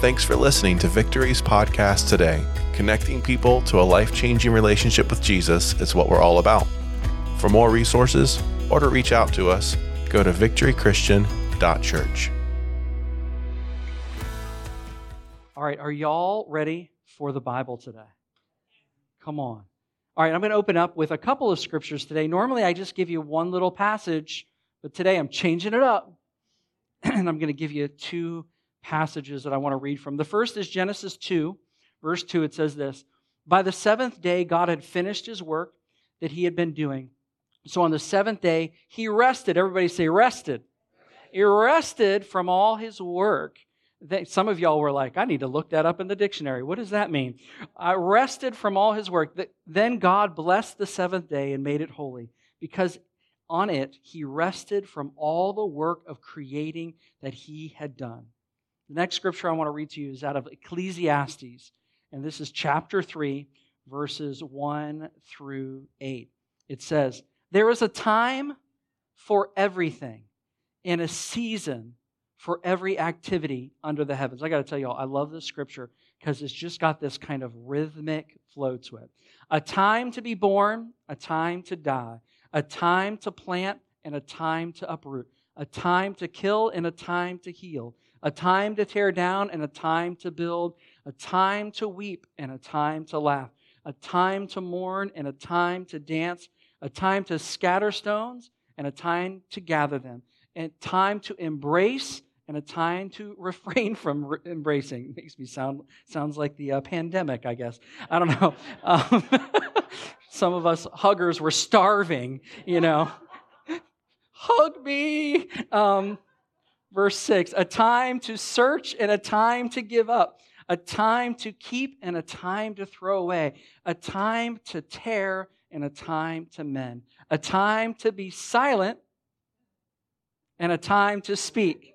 Thanks for listening to Victory's podcast today. Connecting people to a life changing relationship with Jesus is what we're all about. For more resources or to reach out to us, go to victorychristian.church. All right, are y'all ready for the Bible today? Come on. All right, I'm going to open up with a couple of scriptures today. Normally, I just give you one little passage, but today I'm changing it up. and I'm going to give you two passages that I want to read from. The first is Genesis 2, verse 2. It says this By the seventh day, God had finished his work that he had been doing. So on the seventh day, he rested. Everybody say, rested. He rested from all his work. Some of y'all were like, I need to look that up in the dictionary. What does that mean? I rested from all his work. Then God blessed the seventh day and made it holy because on it he rested from all the work of creating that he had done. The next scripture I want to read to you is out of Ecclesiastes, and this is chapter 3, verses 1 through 8. It says, There is a time for everything and a season for every activity under the heavens. I got to tell y'all, I love this scripture because it's just got this kind of rhythmic flow to it. A time to be born, a time to die, a time to plant, and a time to uproot, a time to kill, and a time to heal a time to tear down and a time to build, a time to weep and a time to laugh, a time to mourn and a time to dance, a time to scatter stones and a time to gather them, and time to embrace and a time to refrain from re- embracing. Makes me sound sounds like the uh, pandemic, I guess. I don't know. Um, some of us huggers were starving, you know. Hug me. Um, verse 6 a time to search and a time to give up, a time to keep and a time to throw away, a time to tear and a time to mend, a time to be silent and a time to speak,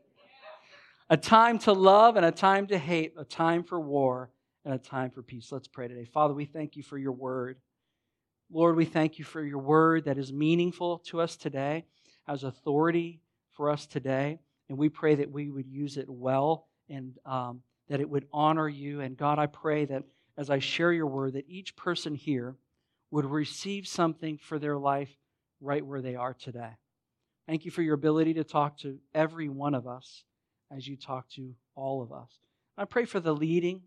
a time to love and a time to hate, a time for war and a time for peace. Let's pray today. Father, we thank you for your word. Lord, we thank you for your word that is meaningful to us today, has authority for us today. And we pray that we would use it well and um, that it would honor you. And God, I pray that as I share your word, that each person here would receive something for their life right where they are today. Thank you for your ability to talk to every one of us as you talk to all of us. I pray for the leading,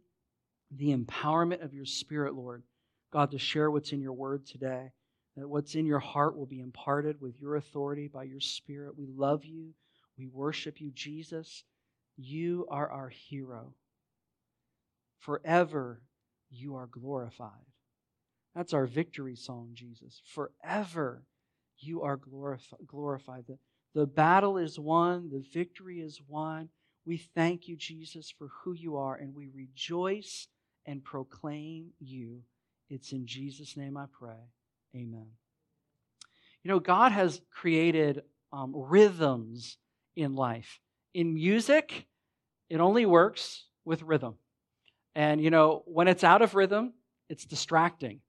the empowerment of your spirit, Lord, God, to share what's in your word today, that what's in your heart will be imparted with your authority by your spirit. We love you. We worship you, Jesus. You are our hero. Forever you are glorified. That's our victory song, Jesus. Forever you are glorified. The, the battle is won, the victory is won. We thank you, Jesus, for who you are, and we rejoice and proclaim you. It's in Jesus' name I pray. Amen. You know, God has created um, rhythms in life. In music, it only works with rhythm. And, you know, when it's out of rhythm, it's distracting.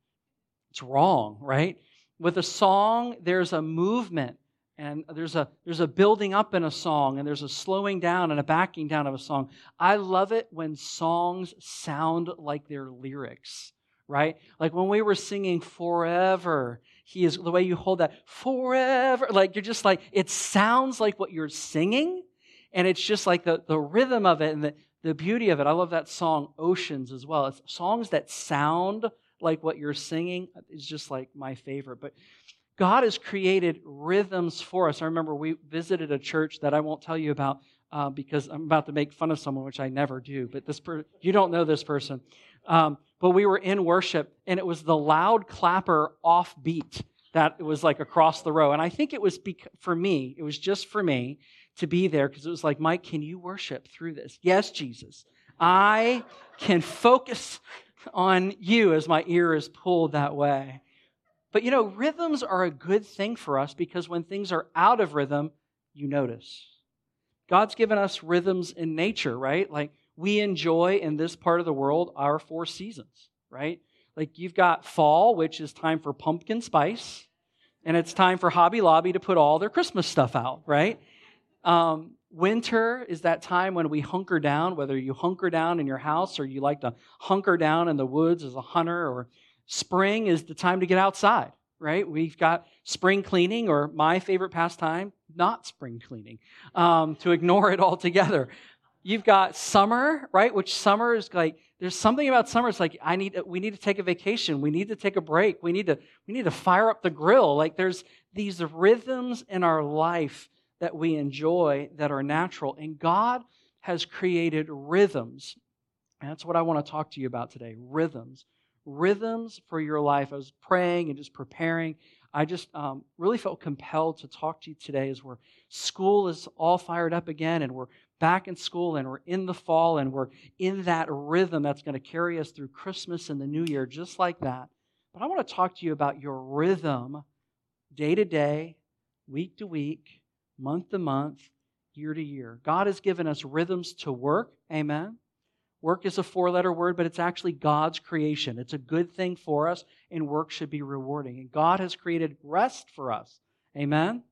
It's wrong, right? With a song, there's a movement and there's a there's a building up in a song and there's a slowing down and a backing down of a song. I love it when songs sound like their lyrics, right? Like when we were singing forever he is the way you hold that forever. Like you're just like, it sounds like what you're singing. And it's just like the, the rhythm of it and the, the beauty of it. I love that song, Oceans, as well. It's songs that sound like what you're singing is just like my favorite. But God has created rhythms for us. I remember we visited a church that I won't tell you about uh, because I'm about to make fun of someone, which I never do. But this per- you don't know this person. Um, but we were in worship and it was the loud clapper off beat that was like across the row. And I think it was bec- for me, it was just for me to be there because it was like, Mike, can you worship through this? Yes, Jesus. I can focus on you as my ear is pulled that way. But you know, rhythms are a good thing for us because when things are out of rhythm, you notice. God's given us rhythms in nature, right? Like we enjoy in this part of the world our four seasons, right? Like you've got fall, which is time for pumpkin spice, and it's time for Hobby Lobby to put all their Christmas stuff out, right? Um, Winter is that time when we hunker down, whether you hunker down in your house or you like to hunker down in the woods as a hunter, or spring is the time to get outside, right? We've got spring cleaning, or my favorite pastime, not spring cleaning, um, to ignore it altogether. You've got summer, right? Which summer is like, there's something about summer. It's like, I need, we need to take a vacation. We need to take a break. We need to, we need to fire up the grill. Like there's these rhythms in our life that we enjoy that are natural. And God has created rhythms. And that's what I want to talk to you about today rhythms. Rhythms for your life. I was praying and just preparing. I just um, really felt compelled to talk to you today as we're school is all fired up again and we're back in school and we're in the fall and we're in that rhythm that's going to carry us through Christmas and the new year, just like that. But I want to talk to you about your rhythm day to day, week to week, month to month, year to year. God has given us rhythms to work. Amen. Work is a four letter word, but it's actually God's creation. It's a good thing for us, and work should be rewarding. And God has created rest for us. Amen.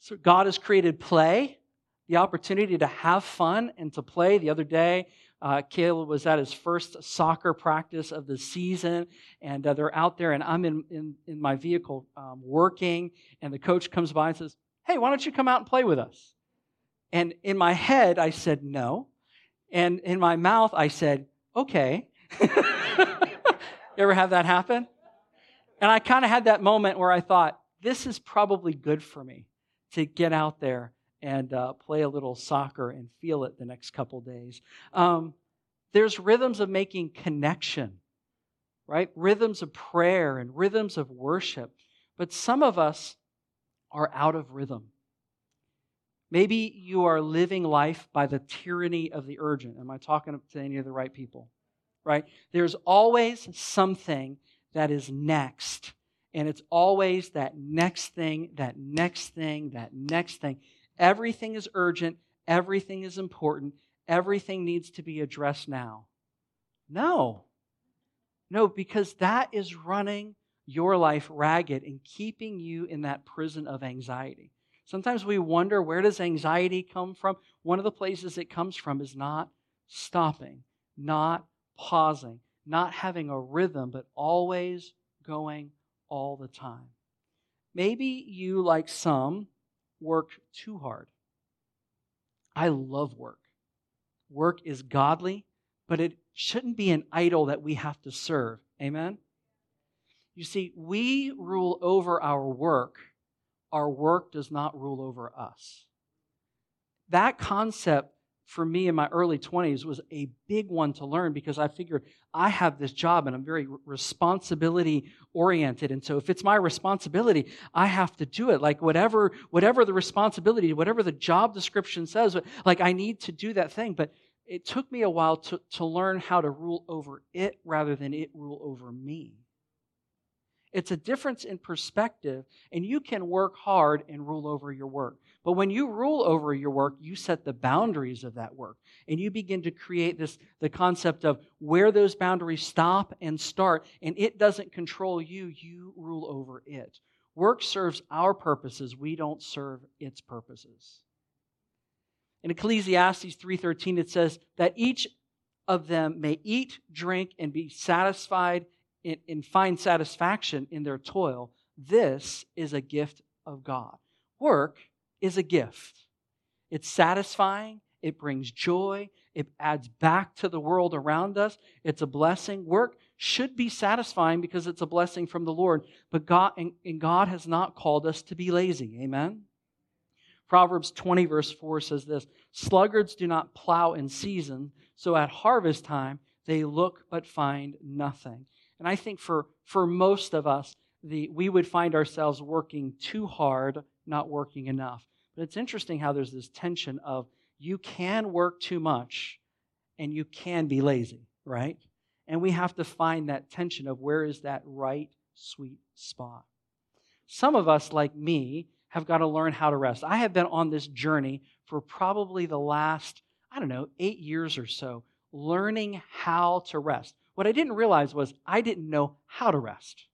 So God has created play, the opportunity to have fun and to play. The other day, uh, Caleb was at his first soccer practice of the season, and uh, they're out there, and I'm in, in, in my vehicle um, working, and the coach comes by and says, Hey, why don't you come out and play with us? And in my head, I said, No. And in my mouth, I said, Okay. you ever have that happen? And I kind of had that moment where I thought, This is probably good for me to get out there and uh, play a little soccer and feel it the next couple days. Um, there's rhythms of making connection, right? Rhythms of prayer and rhythms of worship. But some of us are out of rhythm. Maybe you are living life by the tyranny of the urgent. Am I talking to any of the right people? Right? There's always something that is next. And it's always that next thing, that next thing, that next thing. Everything is urgent. Everything is important. Everything needs to be addressed now. No. No, because that is running your life ragged and keeping you in that prison of anxiety. Sometimes we wonder where does anxiety come from? One of the places it comes from is not stopping, not pausing, not having a rhythm, but always going all the time. Maybe you, like some, work too hard. I love work. Work is godly, but it shouldn't be an idol that we have to serve. Amen? You see, we rule over our work, our work does not rule over us. That concept for me in my early 20s was a big one to learn because I figured I have this job and I'm very responsibility oriented. And so if it's my responsibility I have to do it. Like whatever whatever the responsibility whatever the job description says like I need to do that thing. But it took me a while to, to learn how to rule over it rather than it rule over me it's a difference in perspective, and you can work hard and rule over your work. But when you rule over your work, you set the boundaries of that work. And you begin to create this the concept of where those boundaries stop and start, and it doesn't control you, you rule over it. Work serves our purposes, we don't serve its purposes. In Ecclesiastes 3:13 it says that each of them may eat, drink and be satisfied and find satisfaction in their toil, this is a gift of God. Work is a gift. It's satisfying, it brings joy, it adds back to the world around us. It's a blessing. Work should be satisfying because it's a blessing from the Lord, but God and, and God has not called us to be lazy. Amen. Proverbs 20 verse 4 says this, sluggards do not plow in season, so at harvest time they look but find nothing. And I think for, for most of us, the, we would find ourselves working too hard, not working enough. But it's interesting how there's this tension of you can work too much and you can be lazy, right? And we have to find that tension of where is that right sweet spot. Some of us, like me, have got to learn how to rest. I have been on this journey for probably the last, I don't know, eight years or so, learning how to rest. What I didn't realize was I didn't know how to rest.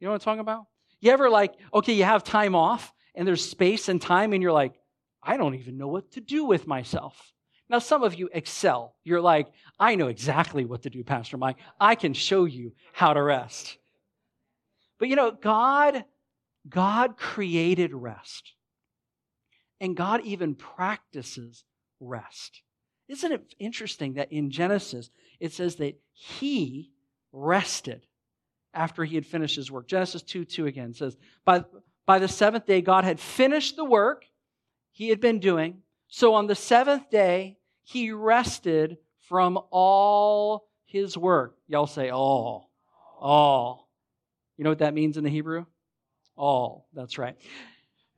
You know what I'm talking about? You ever like, okay, you have time off and there's space and time and you're like, I don't even know what to do with myself. Now, some of you excel. You're like, I know exactly what to do, Pastor Mike. I can show you how to rest. But you know, God, God created rest. And God even practices rest. Isn't it interesting that in Genesis it says that he rested after he had finished his work? Genesis 2 2 again says, by, by the seventh day, God had finished the work he had been doing. So on the seventh day, he rested from all his work. Y'all say all. All. You know what that means in the Hebrew? All. That's right.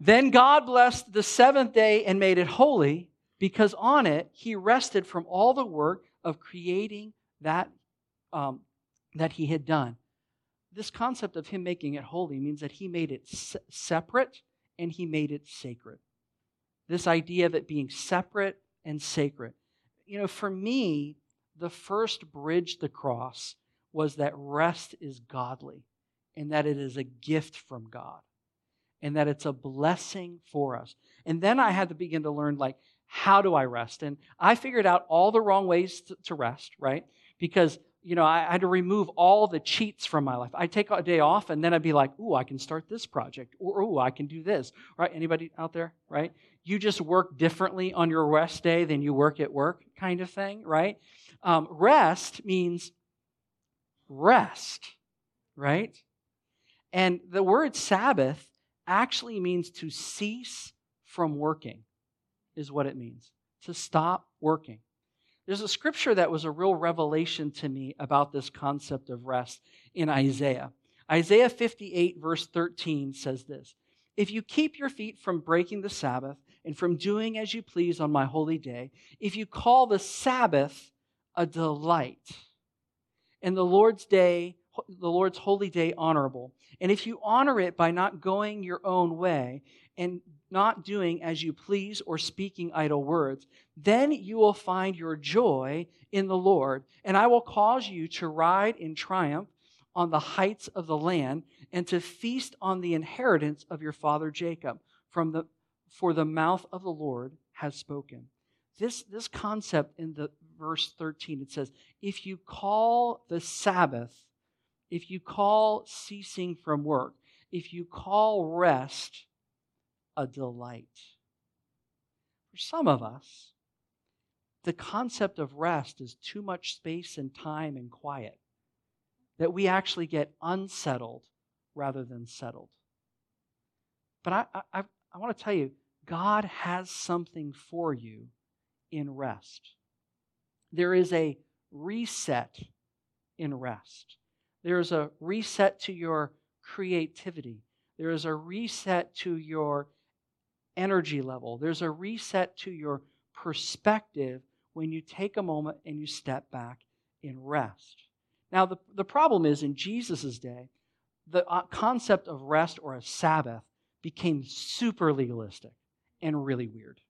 Then God blessed the seventh day and made it holy because on it he rested from all the work of creating that, um, that he had done. This concept of him making it holy means that he made it se- separate and he made it sacred. This idea of it being separate and sacred. You know, for me, the first bridge the cross was that rest is godly and that it is a gift from God and that it's a blessing for us. And then I had to begin to learn, like, how do I rest? And I figured out all the wrong ways to, to rest, right? Because, you know, I, I had to remove all the cheats from my life. I'd take a day off and then I'd be like, ooh, I can start this project, or ooh, I can do this, right? Anybody out there, right? You just work differently on your rest day than you work at work, kind of thing, right? Um, rest means rest, right? And the word Sabbath actually means to cease from working, is what it means. To stop working. There's a scripture that was a real revelation to me about this concept of rest in Isaiah. Isaiah 58, verse 13 says this If you keep your feet from breaking the Sabbath and from doing as you please on my holy day, if you call the Sabbath a delight and the Lord's day, the Lord's holy day honorable, and if you honor it by not going your own way and not doing as you please or speaking idle words, then you will find your joy in the Lord, and I will cause you to ride in triumph on the heights of the land and to feast on the inheritance of your father Jacob. From the, for the mouth of the Lord has spoken. This, this concept in the verse 13, it says, if you call the Sabbath if you call ceasing from work, if you call rest a delight. For some of us, the concept of rest is too much space and time and quiet, that we actually get unsettled rather than settled. But I, I, I want to tell you, God has something for you in rest. There is a reset in rest. There is a reset to your creativity. There is a reset to your energy level. There's a reset to your perspective when you take a moment and you step back in rest. Now, the, the problem is in Jesus' day, the uh, concept of rest or a Sabbath became super legalistic and really weird.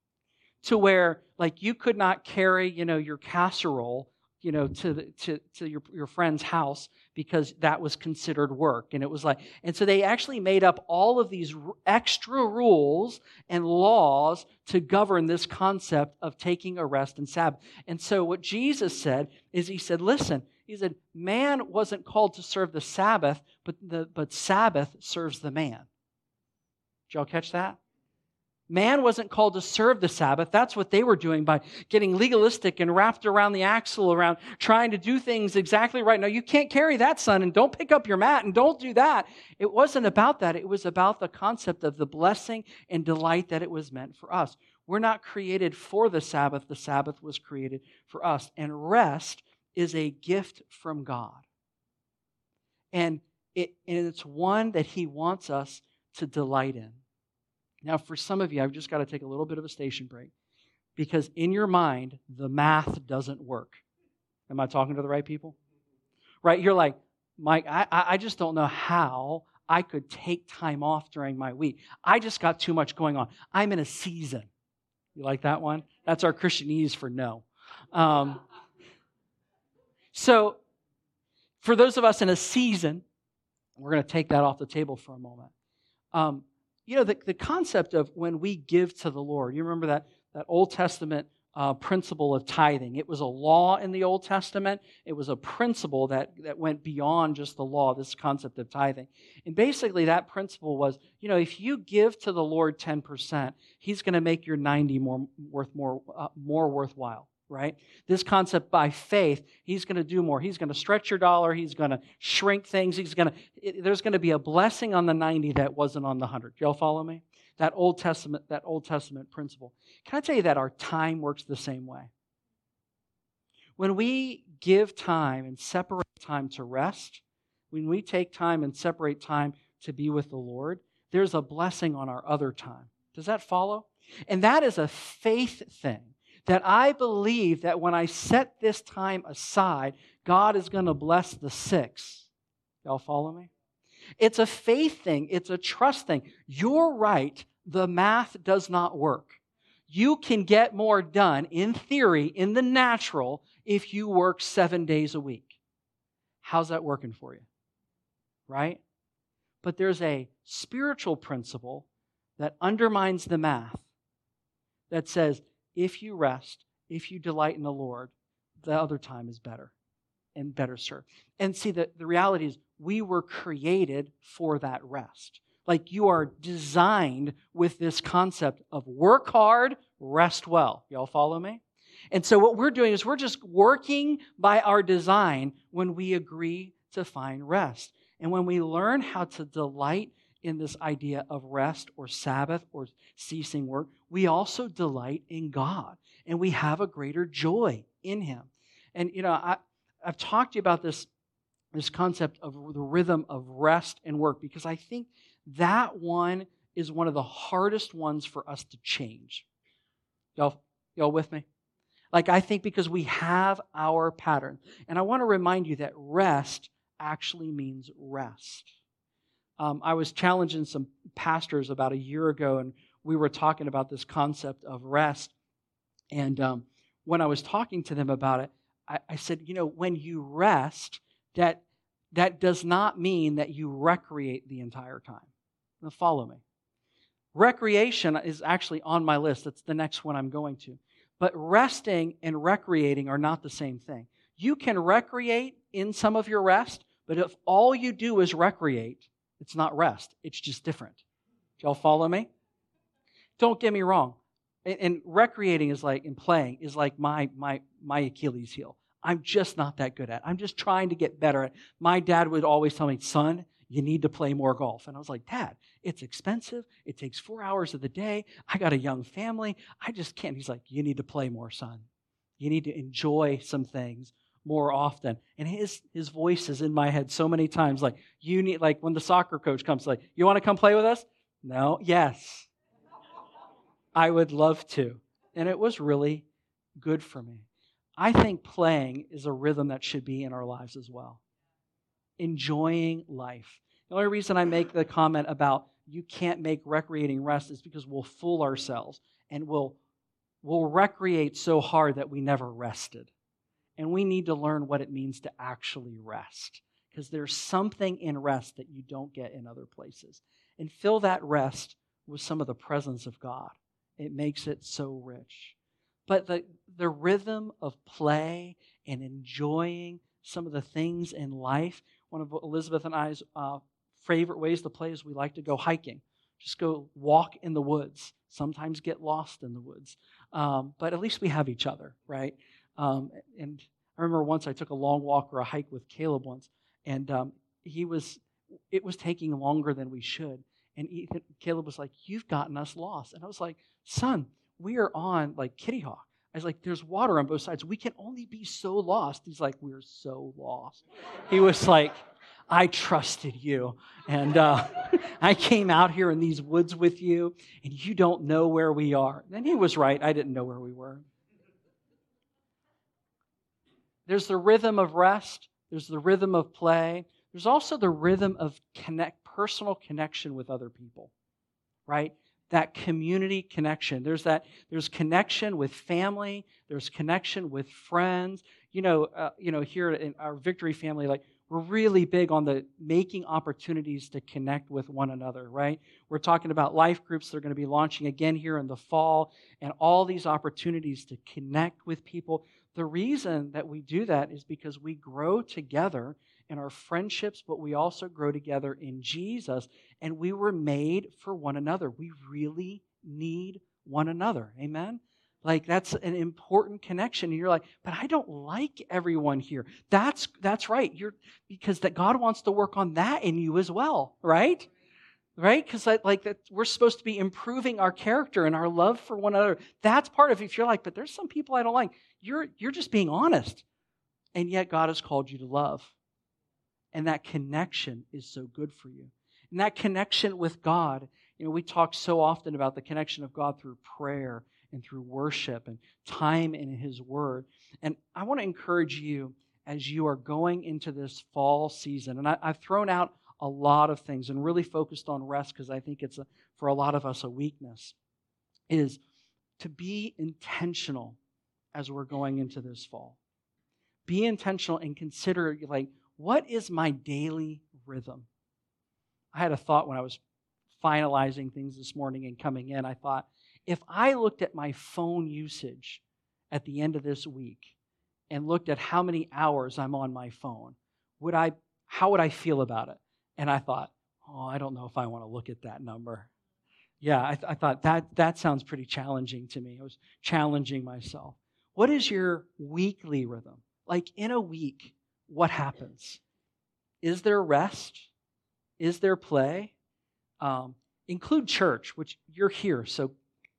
To where, like, you could not carry, you know, your casserole you know, to, the, to, to your, your friend's house because that was considered work. And it was like, and so they actually made up all of these extra rules and laws to govern this concept of taking a rest and Sabbath. And so what Jesus said is he said, listen, he said, man wasn't called to serve the Sabbath, but, the, but Sabbath serves the man. Did y'all catch that? Man wasn't called to serve the Sabbath. That's what they were doing by getting legalistic and wrapped around the axle around trying to do things exactly right. Now, you can't carry that, son, and don't pick up your mat and don't do that. It wasn't about that. It was about the concept of the blessing and delight that it was meant for us. We're not created for the Sabbath, the Sabbath was created for us. And rest is a gift from God. And, it, and it's one that He wants us to delight in. Now, for some of you, I've just got to take a little bit of a station break because in your mind, the math doesn't work. Am I talking to the right people? Right? You're like, Mike, I, I just don't know how I could take time off during my week. I just got too much going on. I'm in a season. You like that one? That's our Christianese for no. Um, so, for those of us in a season, we're going to take that off the table for a moment. Um, you know, the, the concept of when we give to the Lord, you remember that, that Old Testament uh, principle of tithing. It was a law in the Old Testament. It was a principle that, that went beyond just the law, this concept of tithing. And basically, that principle was you know, if you give to the Lord 10%, He's going to make your 90 more worth more, uh, more worthwhile right? This concept by faith, he's going to do more. He's going to stretch your dollar. He's going to shrink things. He's going to, there's going to be a blessing on the 90 that wasn't on the 100. Y'all follow me? That Old Testament, that Old Testament principle. Can I tell you that our time works the same way? When we give time and separate time to rest, when we take time and separate time to be with the Lord, there's a blessing on our other time. Does that follow? And that is a faith thing that I believe that when I set this time aside, God is going to bless the six. Y'all follow me? It's a faith thing, it's a trust thing. You're right, the math does not work. You can get more done in theory, in the natural, if you work seven days a week. How's that working for you? Right? But there's a spiritual principle that undermines the math that says if you rest, if you delight in the Lord, the other time is better and better served. And see, the, the reality is we were created for that rest. Like you are designed with this concept of work hard, rest well. Y'all follow me? And so what we're doing is we're just working by our design when we agree to find rest. And when we learn how to delight in this idea of rest or Sabbath or ceasing work, we also delight in God and we have a greater joy in Him. And, you know, I, I've talked to you about this, this concept of the rhythm of rest and work because I think that one is one of the hardest ones for us to change. Y'all, y'all with me? Like, I think because we have our pattern. And I want to remind you that rest actually means rest. Um, I was challenging some pastors about a year ago, and we were talking about this concept of rest. And um, when I was talking to them about it, I, I said, you know, when you rest, that that does not mean that you recreate the entire time. Now, follow me. Recreation is actually on my list. That's the next one I'm going to. But resting and recreating are not the same thing. You can recreate in some of your rest, but if all you do is recreate, it's not rest, it's just different. Y'all follow me? Don't get me wrong. And, and recreating is like, and playing is like my, my, my Achilles heel. I'm just not that good at. It. I'm just trying to get better at. It. My dad would always tell me, son, you need to play more golf. And I was like, Dad, it's expensive. It takes four hours of the day. I got a young family. I just can't. He's like, You need to play more, son. You need to enjoy some things more often. And his his voice is in my head so many times. Like, you need like when the soccer coach comes, like, you want to come play with us? No, yes. I would love to. And it was really good for me. I think playing is a rhythm that should be in our lives as well. Enjoying life. The only reason I make the comment about you can't make recreating rest is because we'll fool ourselves and we'll, we'll recreate so hard that we never rested. And we need to learn what it means to actually rest because there's something in rest that you don't get in other places. And fill that rest with some of the presence of God. It makes it so rich. But the, the rhythm of play and enjoying some of the things in life, one of Elizabeth and I's uh, favorite ways to play is we like to go hiking. Just go walk in the woods. Sometimes get lost in the woods. Um, but at least we have each other, right? Um, and I remember once I took a long walk or a hike with Caleb once, and um, he was, it was taking longer than we should. And Ethan, Caleb was like, You've gotten us lost. And I was like, Son, we are on like Kitty Hawk. I was like, There's water on both sides. We can only be so lost. He's like, We're so lost. He was like, I trusted you. And uh, I came out here in these woods with you, and you don't know where we are. And he was right. I didn't know where we were. There's the rhythm of rest, there's the rhythm of play, there's also the rhythm of connect, personal connection with other people, right? That community connection. There's that, there's connection with family, there's connection with friends. You know, uh, you know, here in our victory family, like we're really big on the making opportunities to connect with one another, right? We're talking about life groups that are going to be launching again here in the fall and all these opportunities to connect with people. The reason that we do that is because we grow together in our friendships, but we also grow together in Jesus, and we were made for one another. We really need one another. Amen? Like that's an important connection. And you're like, but I don't like everyone here. That's that's right. You're because that God wants to work on that in you as well, right? Right? Because like that we're supposed to be improving our character and our love for one another. That's part of if you're like, but there's some people I don't like. You're you're just being honest. And yet God has called you to love. And that connection is so good for you. And that connection with God, you know, we talk so often about the connection of God through prayer and through worship and time in His Word. And I want to encourage you as you are going into this fall season. And I, have thrown out a lot of things and really focused on rest because I think it's a, for a lot of us a weakness. Is to be intentional as we're going into this fall. Be intentional and consider like what is my daily rhythm? I had a thought when I was finalizing things this morning and coming in. I thought, if I looked at my phone usage at the end of this week and looked at how many hours I'm on my phone, would I how would I feel about it? And I thought, oh, I don't know if I want to look at that number. Yeah, I, th- I thought that that sounds pretty challenging to me. I was challenging myself. What is your weekly rhythm? Like in a week, what happens? Is there rest? Is there play? Um, include church, which you're here, so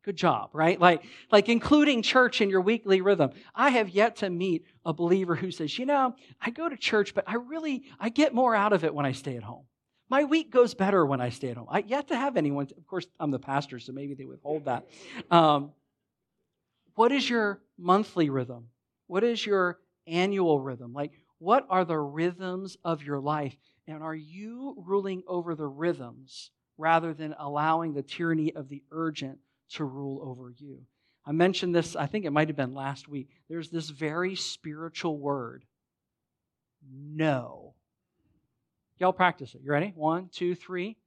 good job right? Like like including church in your weekly rhythm. I have yet to meet a believer who says you know i go to church but i really i get more out of it when i stay at home. My week goes better when i stay at home. I yet to have anyone of course i'm the pastor so maybe they withhold that. Um, what is your monthly rhythm? What is your annual rhythm? Like what are the rhythms of your life and are you ruling over the rhythms rather than allowing the tyranny of the urgent to rule over you. I mentioned this, I think it might have been last week. There's this very spiritual word no. Y'all practice it. You ready? One, two, three.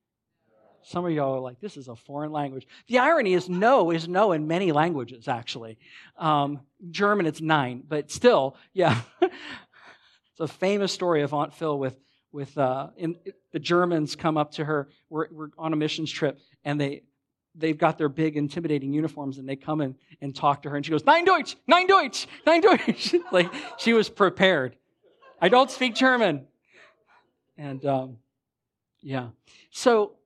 Some of y'all are like, this is a foreign language. The irony is, no is no in many languages, actually. Um, German, it's nine, but still, yeah. it's a famous story of Aunt Phil with, with uh, in, the Germans come up to her. We're, we're on a missions trip, and they, they've got their big intimidating uniforms and they come in and talk to her and she goes nine deutsch nine deutsch nine deutsch. Like she was prepared. I don't speak german. And um, yeah. So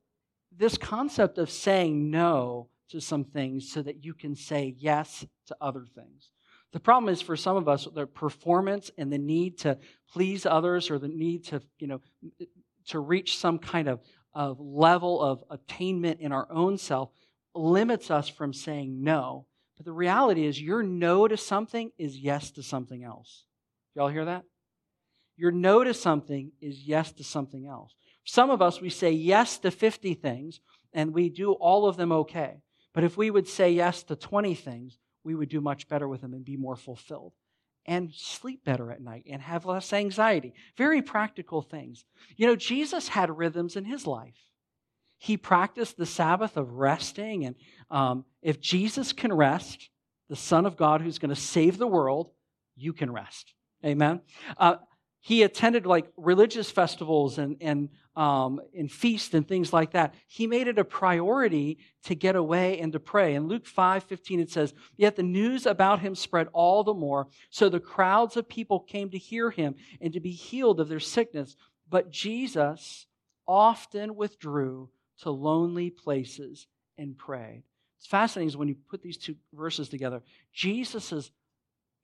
this concept of saying no to some things so that you can say yes to other things. The problem is for some of us the performance and the need to please others or the need to you know to reach some kind of of level of attainment in our own self limits us from saying no. But the reality is, your no to something is yes to something else. Y'all hear that? Your no to something is yes to something else. Some of us, we say yes to 50 things and we do all of them okay. But if we would say yes to 20 things, we would do much better with them and be more fulfilled and sleep better at night and have less anxiety. Very practical things. You know, Jesus had rhythms in his life. He practiced the Sabbath of resting. And um, if Jesus can rest, the Son of God who's going to save the world, you can rest. Amen. Uh, he attended like religious festivals and, and, um, and feasts and things like that. He made it a priority to get away and to pray. In Luke 5 15, it says, Yet the news about him spread all the more, so the crowds of people came to hear him and to be healed of their sickness. But Jesus often withdrew to lonely places and prayed. It's fascinating is when you put these two verses together. Jesus'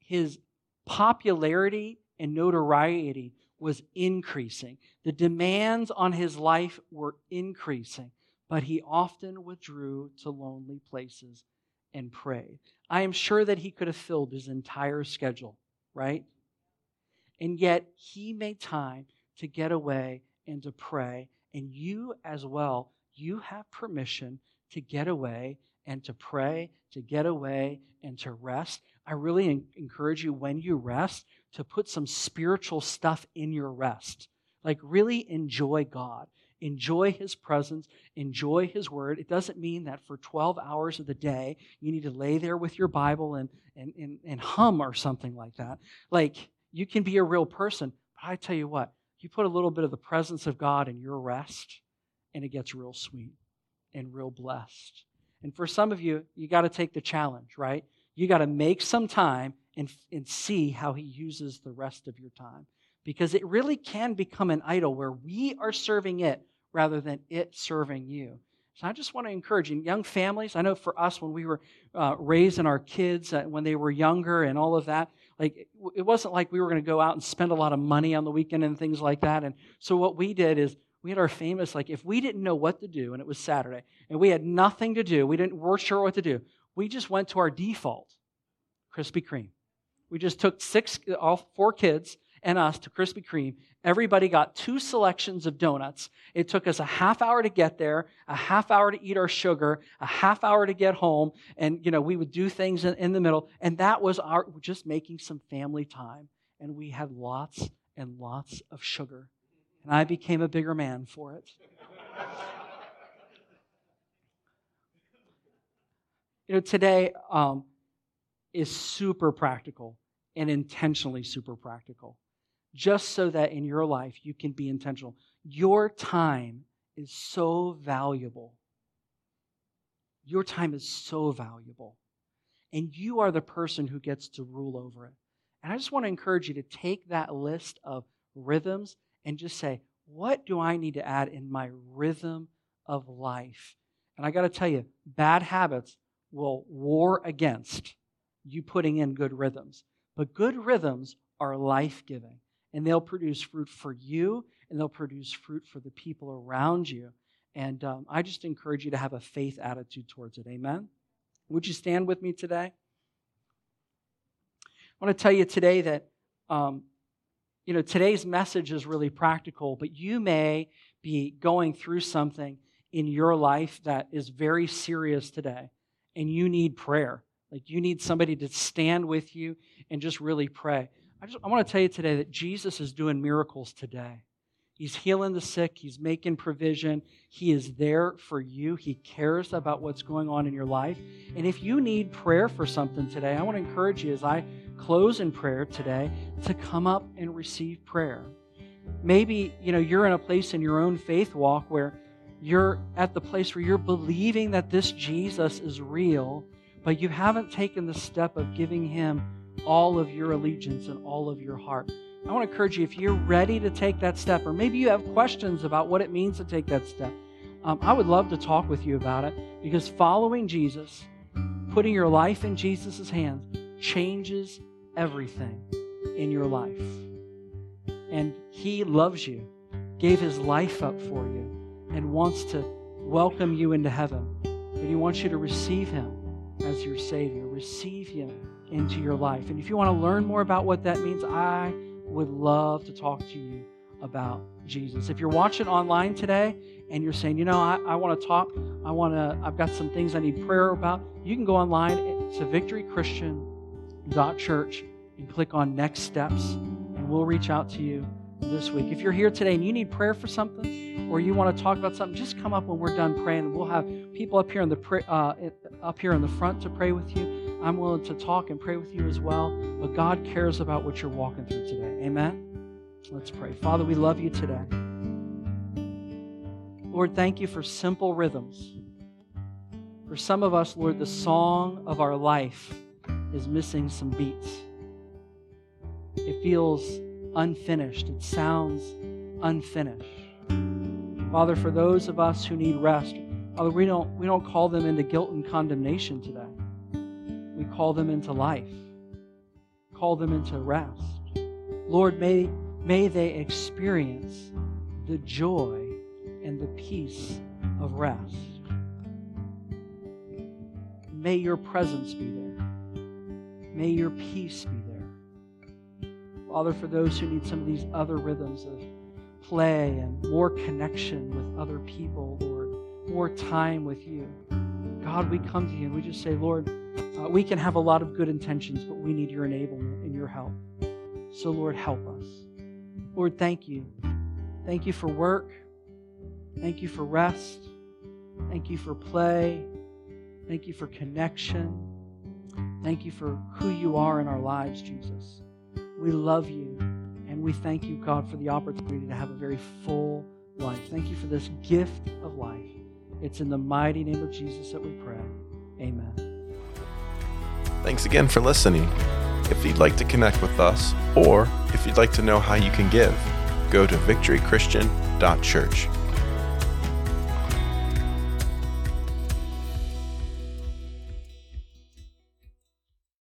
his popularity and notoriety was increasing. The demands on his life were increasing, but he often withdrew to lonely places and prayed. I am sure that he could have filled his entire schedule, right? And yet he made time to get away and to pray. And you as well you have permission to get away and to pray, to get away and to rest. I really encourage you when you rest to put some spiritual stuff in your rest. Like, really enjoy God. Enjoy His presence. Enjoy His Word. It doesn't mean that for 12 hours of the day, you need to lay there with your Bible and, and, and, and hum or something like that. Like, you can be a real person. But I tell you what, you put a little bit of the presence of God in your rest, and it gets real sweet and real blessed. And for some of you, you got to take the challenge, right? You got to make some time and, and see how He uses the rest of your time. Because it really can become an idol where we are serving it rather than it serving you. So I just want to encourage you, young families. I know for us, when we were uh, raising our kids uh, when they were younger and all of that, like it wasn't like we were going to go out and spend a lot of money on the weekend and things like that. And so what we did is we had our famous like if we didn't know what to do and it was Saturday and we had nothing to do, we didn't weren't sure what to do. We just went to our default, Krispy Kreme. We just took six, all four kids and us to Krispy Kreme. Everybody got two selections of donuts. It took us a half hour to get there, a half hour to eat our sugar, a half hour to get home, and you know we would do things in, in the middle. And that was our just making some family time. And we had lots and lots of sugar. And I became a bigger man for it. You know, today um, is super practical and intentionally super practical just so that in your life you can be intentional. Your time is so valuable. Your time is so valuable. And you are the person who gets to rule over it. And I just want to encourage you to take that list of rhythms and just say, what do I need to add in my rhythm of life? And I got to tell you, bad habits will war against you putting in good rhythms. But good rhythms are life giving and they'll produce fruit for you and they'll produce fruit for the people around you. And um, I just encourage you to have a faith attitude towards it. Amen? Would you stand with me today? I want to tell you today that, um, you know, today's message is really practical, but you may be going through something in your life that is very serious today, and you need prayer. Like you need somebody to stand with you and just really pray. I just I want to tell you today that Jesus is doing miracles today. He's healing the sick, he's making provision. He is there for you. He cares about what's going on in your life. And if you need prayer for something today, I want to encourage you as I close in prayer today to come up and receive prayer. Maybe, you know, you're in a place in your own faith walk where you're at the place where you're believing that this Jesus is real, but you haven't taken the step of giving him all of your allegiance and all of your heart. I want to encourage you if you're ready to take that step, or maybe you have questions about what it means to take that step, um, I would love to talk with you about it because following Jesus, putting your life in Jesus' hands, changes everything in your life. And He loves you, gave His life up for you, and wants to welcome you into heaven. But He wants you to receive Him as your Savior. Receive Him into your life. And if you want to learn more about what that means, I would love to talk to you about Jesus. If you're watching online today and you're saying, you know, I, I want to talk, I want to, I've got some things I need prayer about, you can go online to victorychristian.church and click on next steps, and we'll reach out to you this week. If you're here today and you need prayer for something, or you want to talk about something, just come up when we're done praying. We'll have people up here in the uh, up here in the front to pray with you. I'm willing to talk and pray with you as well. But God cares about what you're walking through today. Amen? Let's pray. Father, we love you today. Lord, thank you for simple rhythms. For some of us, Lord, the song of our life is missing some beats. It feels unfinished, it sounds unfinished. Father, for those of us who need rest, Father, we don't, we don't call them into guilt and condemnation today. We call them into life, call them into rest. Lord, may, may they experience the joy and the peace of rest. May your presence be there. May your peace be there. Father, for those who need some of these other rhythms of play and more connection with other people, Lord, more time with you. God, we come to you and we just say, Lord, uh, we can have a lot of good intentions, but we need your enablement and your help. So, Lord, help us. Lord, thank you Thank you for work. Thank you for rest. Thank you for play. Thank you for connection. Thank you for who you are in our lives, Jesus. We love you and we thank you, God, for the opportunity to have a very full life. Thank you for this gift of life. It's in the mighty name of Jesus that we pray. Amen. Thanks again for listening. If you'd like to connect with us, or if you'd like to know how you can give, go to victorychristian.church.